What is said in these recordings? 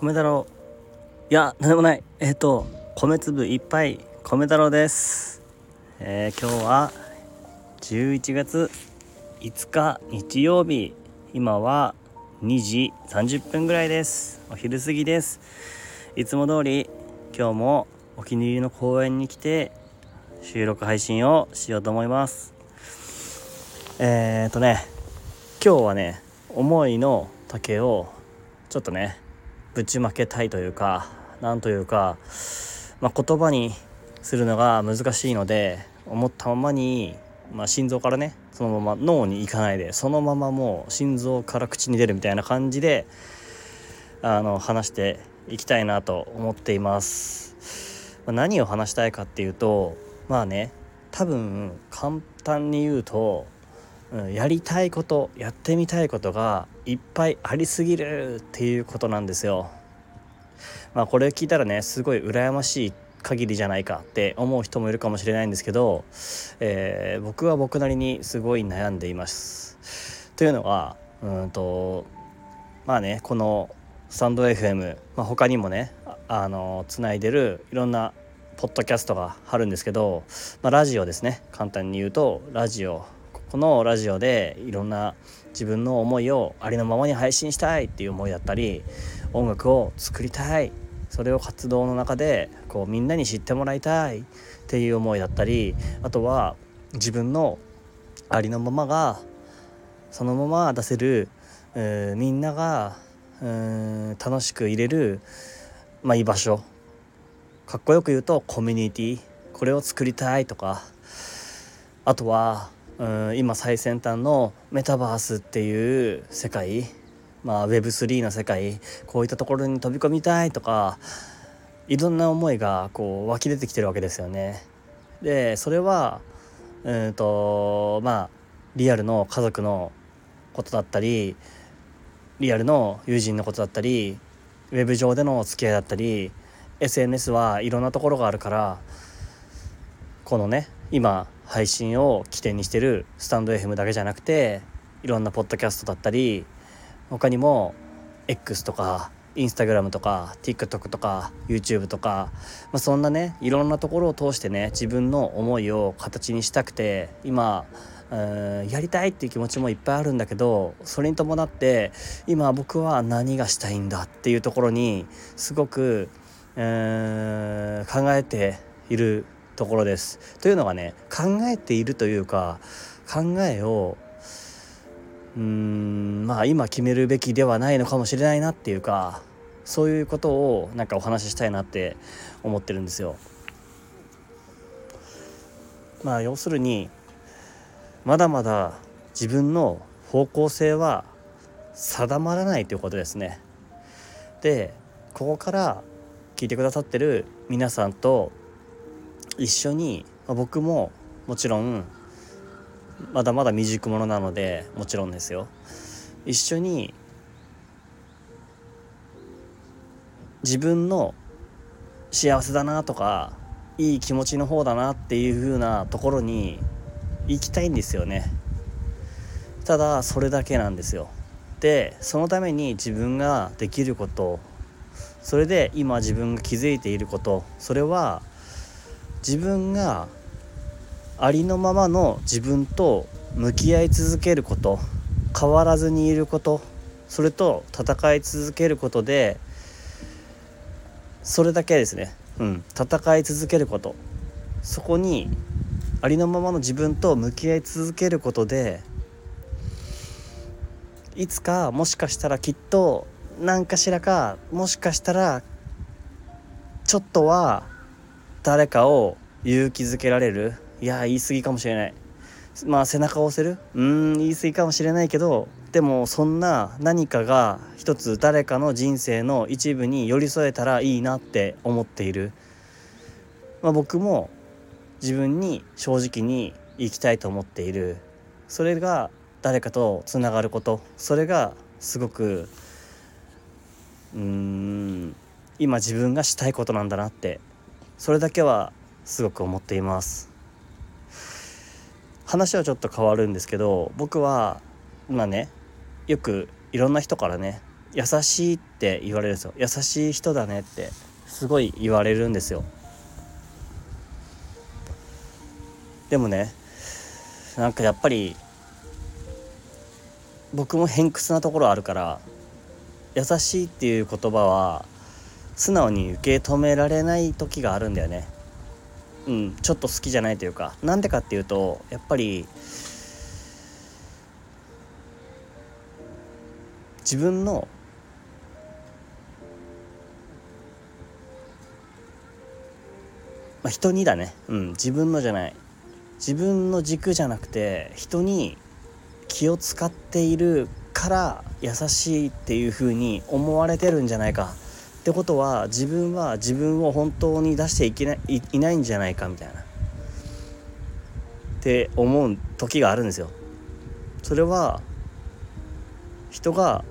米太郎。いや何でもない。えっ、と米粒いっぱい米太郎です。えー、今日は11月5日日曜日今は2時30分ぐらいです。お昼過ぎです。いつも通り今日もお気に入りの公園に来て収録配信をしようと思います。えーとね今日はね思いの丈をちょっとねぶちまけたいというかなんというか、まあ、言葉にするのが難しいので思ったままに、まあ、心臓からねそのまま脳に行かないでそのままもう心臓から口に出るみたいな感じであの話していきたいなと思っています。まあ、何を話したいかっていうとまあね多分簡単に言うとうん、やりたいことやってみたいことがいっぱいありすぎるっていうことなんですよ。まあこれ聞いたらねすごい羨ましい限りじゃないかって思う人もいるかもしれないんですけど、えー、僕は僕なりにすごい悩んでいます。というのはうんとまあねこのスタンド FM、まあ、他にもねあのつないでるいろんなポッドキャストがあるんですけど、まあ、ラジオですね簡単に言うとラジオこのラジオでいろんな自分の思いをありのままに配信したいっていう思いだったり音楽を作りたい。それを活動の中でこうみんなに知ってもらいたいっていう思いだったりあとは自分のありのままがそのまま出せる、みんなが、楽しく入れる、まあ、居場所。かっこよく言うとコミュニティ。これを作りたいとか。あとはうん今最先端のメタバースっていう世界まあ Web3 の世界こういったところに飛び込みたいとかいろんな思いがこう湧き出てきてるわけですよね。でそれはうんとまあリアルの家族のことだったりリアルの友人のことだったりウェブ上でのお付き合いだったり SNS はいろんなところがあるからこのね今配信を起点にしてるスタンド FM だけじゃなくていろんなポッドキャストだったり他にも X とかインスタグラムとか TikTok とか YouTube とか、まあ、そんなねいろんなところを通してね自分の思いを形にしたくて今やりたいっていう気持ちもいっぱいあるんだけどそれに伴って今僕は何がしたいんだっていうところにすごく、考えているところです。というのがね考えているというか考えをうーんまあ今決めるべきではないのかもしれないなっていうかそういうことをなんかお話ししたいなって思ってるんですよ。まあ要するにまだまだ自分の方向性は定まらないということですね。でここから聞いてくださってる皆さんと一緒に、まあ、僕ももちろんまだまだ未熟者なのでもちろんですよ。一緒に自分の幸せだなとかいい気持ちの方だなっていう風なところに行きたいんですよね。ただそれだけなんですよ。でそのために自分ができることそれで今自分が気づいていることそれは自分がありのままの自分と向き合い続けること変わらずにいることそれと戦い続けることでそれだけですね。うん。戦い続けること。そこにありのままの自分と向き合い続けることでいつかもしかしたらきっと何かしらかもしかしたらちょっとは誰かを勇気づけられる？いや言い過ぎかもしれない。まあ背中を押せる？うん言い過ぎかもしれないけどでもそんな何かが一つ誰かの人生の一部に寄り添えたらいいなって思っている、まあ、僕も自分に正直に生きたいと思っている。それが誰かとつながること。それがすごくうん今自分がしたいことなんだなって。それだけはすごく思っています。話はちょっと変わるんですけど僕は今ねよくいろんな人からね優しいって言われるんですよ。優しい人だねってすごい言われるんですよ。でもねなんかやっぱり僕も偏屈なところあるから優しいっていう言葉は素直に受け止められない時があるんだよね。うんちょっと好きじゃないというかなんでかっていうとやっぱり自分のまあ、人にだね、うん、自分のじゃない。自分の軸じゃなくて人に気を使っているから優しいっていう風に思われてるんじゃないか。ってことは自分は自分を本当に出していけないいないんじゃないかみたいな。って思う時があるんですよ。それは人が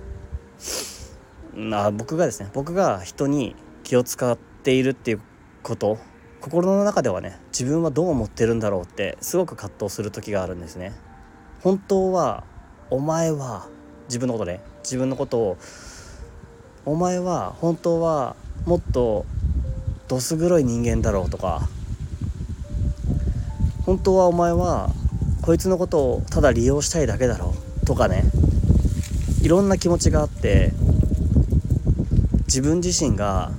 あ僕がですね。僕が人に気を使っているっていうこと。心の中ではね自分はどう思ってるんだろうってすごく葛藤する時があるんですね。本当はお前は自分のことね自分のことをお前は本当はもっとどす黒い人間だろうとか。本当はお前はこいつのことをただ利用したいだけだろう。とかね。いろんな気持ちがあって自分自身が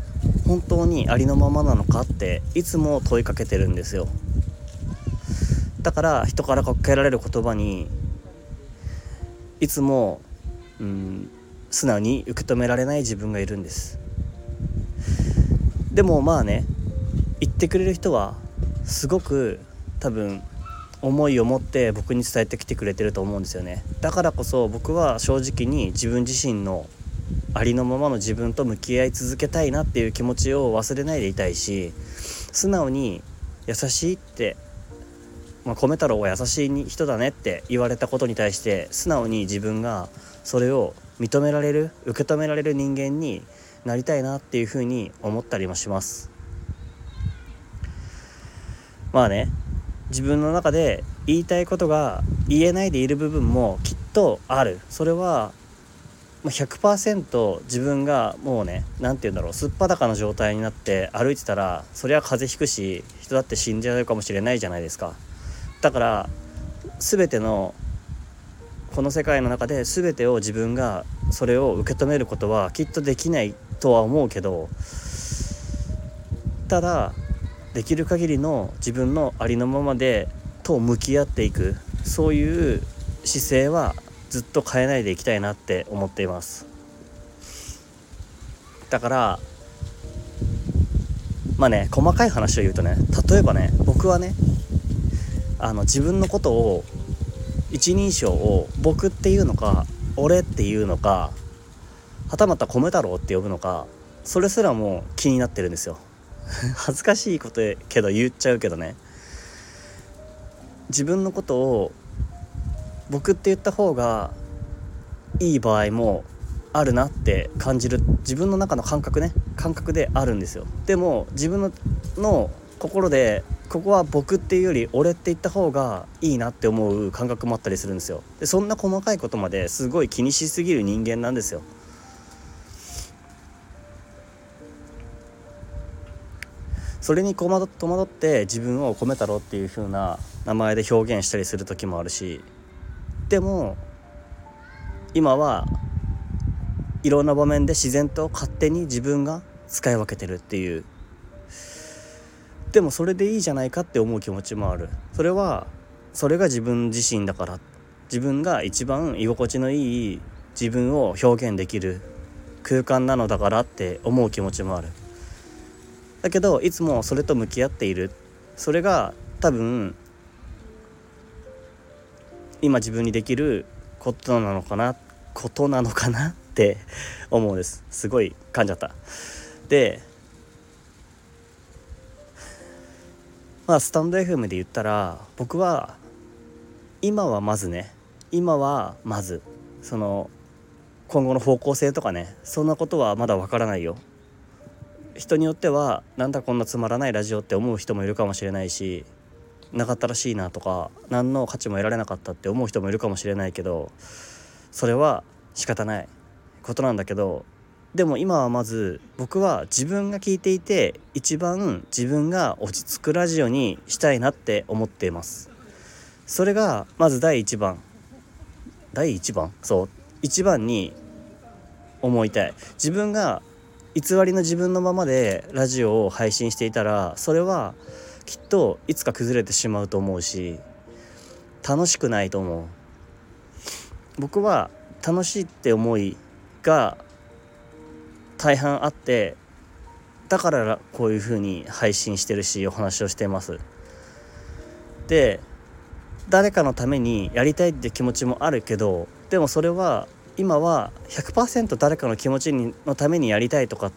本当にありのままなのかっていつも問いかけてるんですよ。だから人からかけられる言葉にいつも、うん、素直に受け止められない自分がいるんです。でもまあね言ってくれる人はすごく多分思いを持って僕に伝えてきてくれてると思うんですよね。だからこそ僕は正直に自分自身のありのままの自分と向き合い続けたいなっていう気持ちを忘れないでいたいし素直に優しいって、まあ、米太郎は優しい人だねって言われたことに対して素直に自分がそれを認められる受け止められる人間になりたいなっていうふうに思ったりもします。まあね自分の中で言いたいことが言えないでいる部分もきっとある。それは100%自分がもうね何て言うんだろうすっぱだかの状態になって歩いてたらそりゃ風邪ひくし人だって死んじゃうかもしれないじゃないですか。だから全てのこの世界の中で全てを自分がそれを受け止めることはきっとできないとは思うけどただできる限りの自分のありのままでと向き合っていくそういう姿勢はずっと変えないでいきたいなって思っています。だからまあね細かい話を言うとね例えばね僕はねあの自分のことを一人称を僕っていうのか俺っていうのかはたまた米太郎って呼ぶのかそれすらも気になってるんですよ。恥ずかしいことけど言っちゃうけどね。自分のことを僕って言った方がいい場合もあるなって感じる。自分の中の感覚ね。感覚であるんですよ。でも自分のの心でここは僕っていうより俺って言った方がいいなって思う感覚もあったりするんですよ。でそんな細かいことまですごい気にしすぎる人間なんですよ。それに戸惑って自分を米太郎っていう風な名前で表現したりする時もあるしでも今はいろんな場面で自然と勝手に自分が使い分けてるっていうでもそれでいいじゃないかって思う気持ちもある。それはそれが自分自身だから。自分が一番居心地のいい自分を表現できる空間なのだからって思う気持ちもある。だけどいつもそれと向き合っている。それが多分今自分にできることなのかなことなのかなって思うんです。すごい噛んじゃった。でまあスタンド FM で言ったら僕は今はまずね今はまずその今後の方向性とかねそんなことはまだわからないよ。人によってはなんだこんなつまらないラジオって思う人もいるかもしれないしなかったらしいなとか何の価値も得られなかったって思う人もいるかもしれないけどそれは仕方ないことなんだけどでも今はまず僕は自分が聞いていて一番自分が落ち着くラジオにしたいなって思っています。それがまず第一番。第一番？そう。一番に思いたい。自分が偽りの自分のままでラジオを配信していたらそれはきっといつか崩れてしまうと思うし楽しくないと思う。僕は楽しいって思いが大半あってだからこういう風に配信してるしお話をしています。で誰かのためにやりたいって気持ちもあるけどでもそれは今は100%誰かの気持ちにのためにやりたいとかっ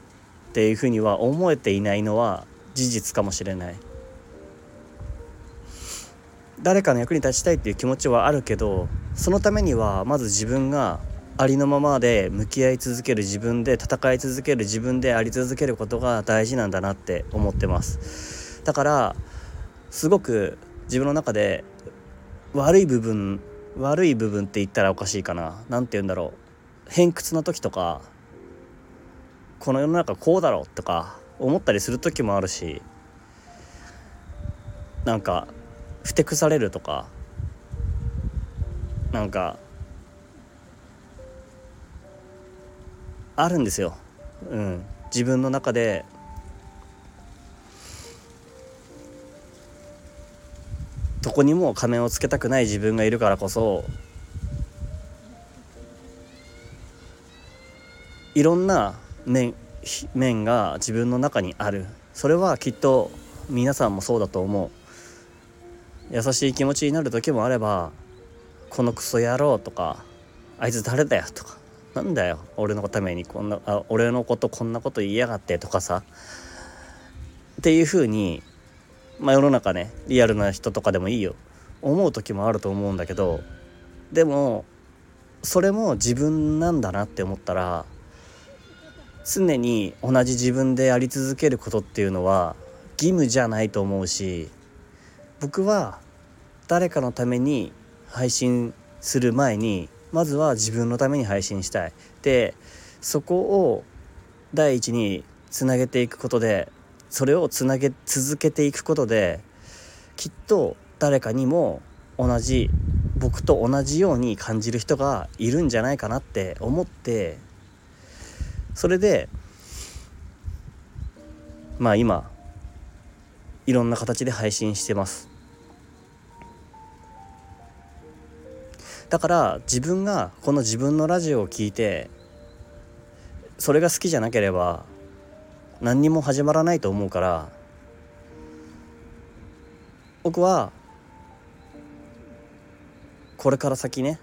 ていうふうには思えていないのは事実かもしれない。誰かの役に立ちたいっていう気持ちはあるけどそのためにはまず自分がありのままで向き合い続ける自分で戦い続ける自分であり続けることが大事なんだなって思ってます。だからすごく自分の中で悪い部分悪い部分って言ったらおかしいかな。何て言うんだろう。偏屈な時とかこの世の中こうだろうとか思ったりする時もあるしなんかふてくされるとかなんかあるんですよ、うん、自分の中で。どこにも仮面をつけたくない自分がいるからこそいろんな面面が自分の中にある。それはきっと皆さんもそうだと思う。優しい気持ちになる時もあれば「このクソ野郎」とか「あいつ誰だよ」とかなんだよ俺のためにこんなあ俺のことこんなこと言いやがってとかさ。っていう風にまあ世の中ねリアルな人とかでもいいよ。思う時もあると思うんだけどでもそれも自分なんだなって思ったら常に同じ自分でやり続けることっていうのは義務じゃないと思うし僕は誰かのために配信する前にまずは自分のために配信したい。でそこを第一につなげていくことでそれをつなげ続けていくことできっと誰かにも同じ僕と同じように感じる人がいるんじゃないかなって思ってそれでまあ今いろんな形で配信してます。だから自分がこの自分のラジオを聴いてそれが好きじゃなければ何にも始まらないと思うから僕はこれから先ね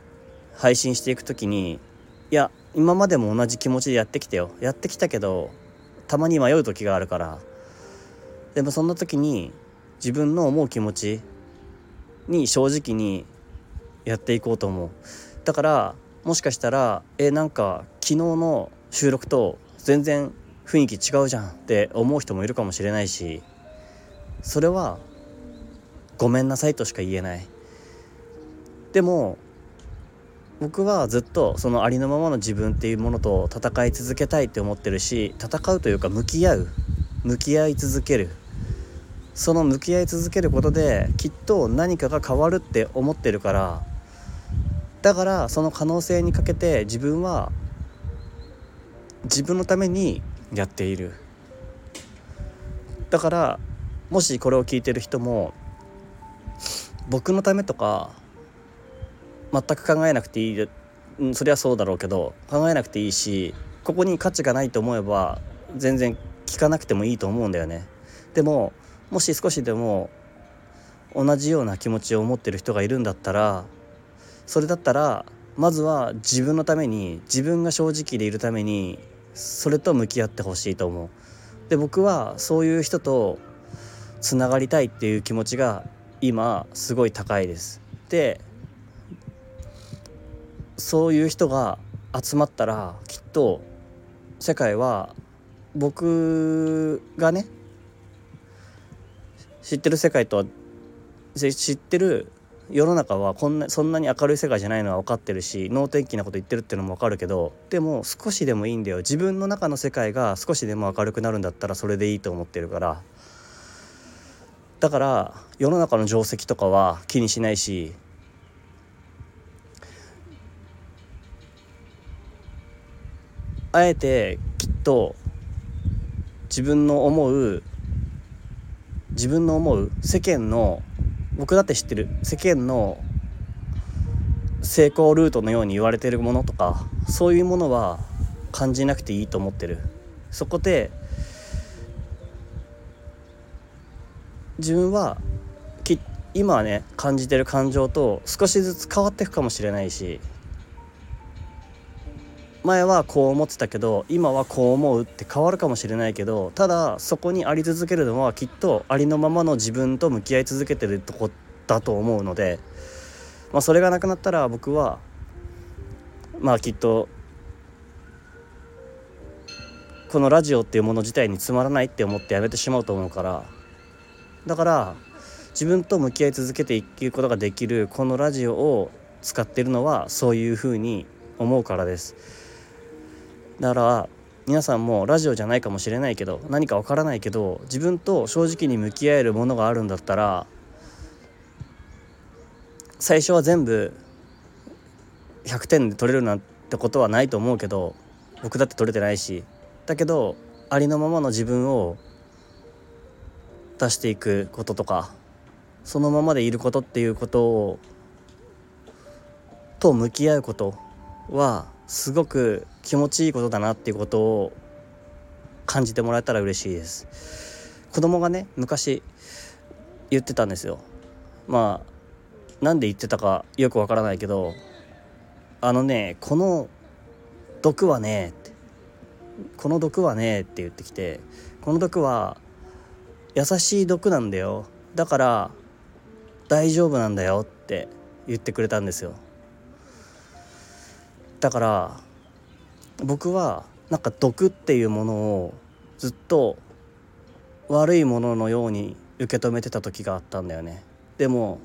配信していく時にいや今までも同じ気持ちでやってきてよ。やってきたけどたまに迷う時があるから。でもそんな時に自分の思う気持ちに正直にやっていこうと思う。だからもしかしたらえなんか昨日の収録と全然雰囲気違うじゃんって思う人もいるかもしれないしそれはごめんなさいとしか言えない。でも僕はずっとそのありのままの自分っていうものと戦い続けたいって思ってるし戦うというか向き合う。向き合い続ける。その向き合い続けることできっと何かが変わるって思ってるからだからその可能性にかけて自分は自分のためにやっている。だからもしこれを聞いてる人も僕のためとか全く考えなくていい。そりゃそうだろうけど考えなくていいしここに価値がないと思えば全然聞かなくてもいいと思うんだよね。でももし少しでも同じような気持ちを持ってる人がいるんだったらそれだったらまずは自分のために自分が正直でいるためにそれと向き合ってほしいと思う。で僕はそういう人とつながりたいっていう気持ちが今すごい高いです。でそういう人が集まったらきっと世界は僕がね知ってる世界とは知ってる世の中はこんなそんなに明るい世界じゃないのは分かってるし能天気なこと言ってるっていうのも分かるけどでも少しでもいいんだよ。自分の中の世界が少しでも明るくなるんだったらそれでいいと思ってるから。だから世の中の定石とかは気にしないしあえてきっと自分の思う自分の思う世間の僕だって知ってる。世間の成功ルートのように言われてるものとかそういうものは感じなくていいと思ってる。そこで自分はき今はね感じてる感情と少しずつ変わっていくかもしれないし前はこう思ってたけど今はこう思うって変わるかもしれないけどただそこにあり続けるのはきっとありのままの自分と向き合い続けてるとこだと思うので、まあ、それがなくなったら僕はまあきっとこのラジオっていうもの自体につまらないって思ってやめてしまうと思うからだから自分と向き合い続けていくことができるこのラジオを使ってるのはそういうふうに思うからです。だから皆さんもラジオじゃないかもしれないけど何かわからないけど自分と正直に向き合えるものがあるんだったら最初は全部100点で取れるなんてことはないと思うけど僕だって取れてないしだけどありのままの自分を出していくこととかそのままでいることっていうことをと向き合うことはすごく気持ちいいことだなっていうことを感じてもらえたら嬉しいです。子供がね昔言ってたんですよ。まあなんで言ってたかよくわからないけどあのねこの毒はねこの毒はねって言ってきてこの毒は優しい毒なんだよ。だから大丈夫なんだよって言ってくれたんですよ。だから僕はなんか毒っていうものをずっと悪いもののように受け止めてた時があったんだよね。でも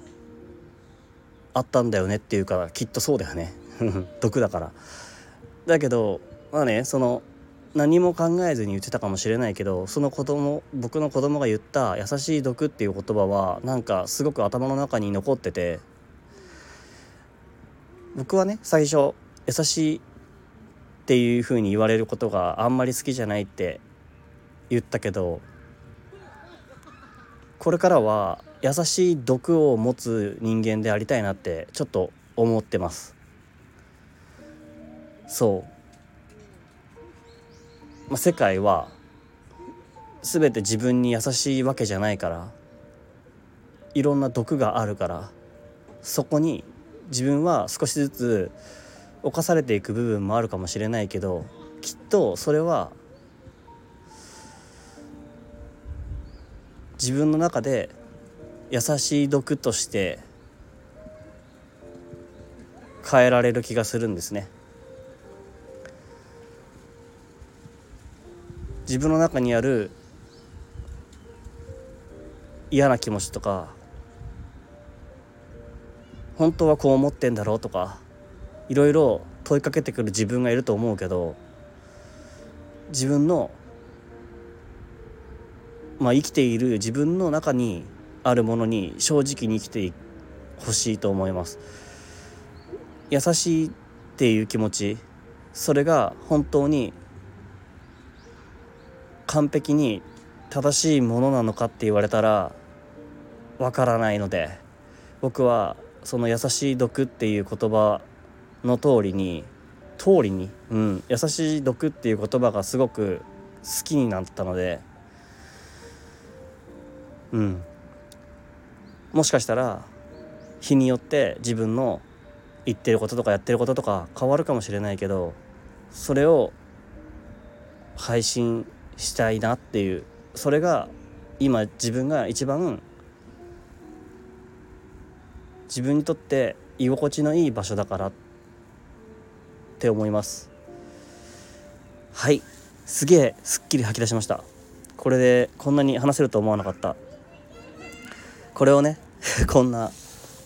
あったんだよねっていうかきっとそうだよね。毒だから。だけどまあねその何も考えずに言ってたかもしれないけどその子供僕の子供が言った「優しい毒」っていう言葉はなんかすごく頭の中に残ってて。僕はね最初優しいっていう風に言われることがあんまり好きじゃないって言ったけどこれからは優しい毒を持つ人間でありたいなってちょっと思ってます。そう、まあ、世界は全て自分に優しいわけじゃないからいろんな毒があるからそこに自分は少しずつ侵されていく部分もあるかもしれないけどきっとそれは自分の中で優しい毒として変えられる気がするんですね。自分の中にある嫌な気持ちとか本当はこう思ってんだろうとかいろいろ問いかけてくる自分がいると思うけど自分のまあ生きている自分の中にあるものに正直に生きてほしいと思います。優しいっていう気持ち。それが本当に完璧に正しいものなのかって言われたらわからないので僕はその優しい毒っていう言葉の通りに通りに、うん、優しい毒っていう言葉がすごく好きになったので。うん。もしかしたら日によって自分の言ってることとかやってることとか変わるかもしれないけどそれを配信したいなっていうそれが今自分が一番自分にとって居心地のいい場所だからっって思います。はい。すげえすっきり吐き出しました。これでこんなに話せると思わなかった。これをね こんな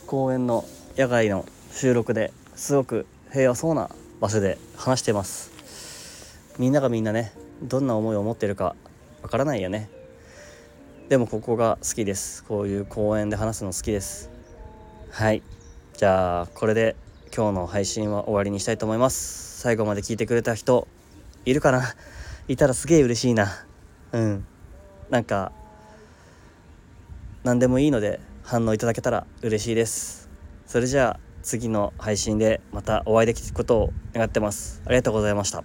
公園の野外の収録ですごく平和そうな場所で話してます。みんながみんなねどんな思いを持ってるかわからないよね。でもここが好きです。こういう公園で話すの好きです。はい。じゃあこれで今日の配信は終わりにしたいと思います。最後まで聞いてくれた人いるかな？いたらすげえ嬉しいな。うん。なんか何でもいいので反応いただけたら嬉しいです。それじゃあ次の配信でまたお会いできることを願ってます。ありがとうございました。